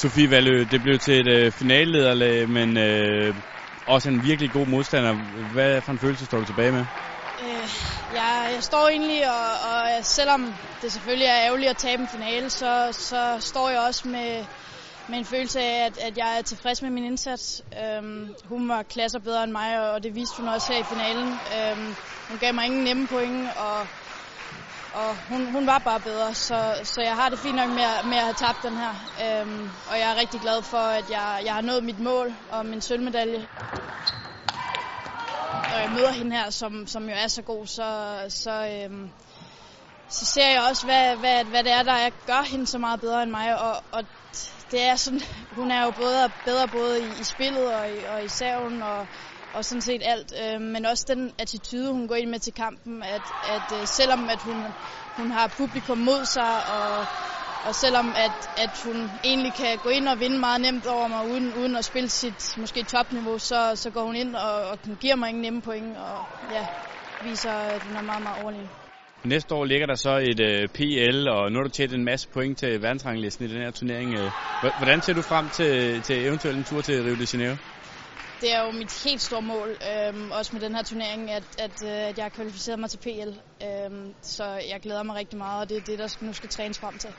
Sofie Valø, det blev til et øh, finalelederlag, men øh, også en virkelig god modstander. Hvad for en følelse står du tilbage med? Øh, jeg, jeg står egentlig, og, og selvom det selvfølgelig er ærgerligt at tabe en finale, så, så står jeg også med, med en følelse af, at, at jeg er tilfreds med min indsats. Øhm, hun var klasser bedre end mig, og det viste hun også her i finalen. Øhm, hun gav mig ingen nemme point, og og hun, hun var bare bedre, så, så jeg har det fint nok med, med at have tabt den her. Øhm, og jeg er rigtig glad for, at jeg, jeg har nået mit mål og min sølvmedalje. Og jeg møder hende her, som, som jo er så god, så, så, øhm, så ser jeg også, hvad, hvad, hvad det er, der er, gør hende så meget bedre end mig. Og, og det er sådan, hun er jo både, bedre både i, i spillet og i, og i saven, og, og sådan set alt. Øh, men også den attitude, hun går ind med til kampen, at, at øh, selvom at hun, hun har publikum mod sig, og, og selvom at, at hun egentlig kan gå ind og vinde meget nemt over mig, uden, uden at spille sit måske topniveau, så, så går hun ind, og, og hun giver mig ingen nemme point, og ja, viser, at hun er meget, meget overlegen. Næste år ligger der så et øh, PL, og nu har du tjent en masse point til verdensranglisten i den her turnering. Øh, hvordan ser du frem til, til eventuelt en tur til Rio de Janeiro? Det er jo mit helt store mål, øh, også med den her turnering, at, at, øh, at jeg har kvalificeret mig til PL. Øh, så jeg glæder mig rigtig meget, og det er det, der nu skal trænes frem til.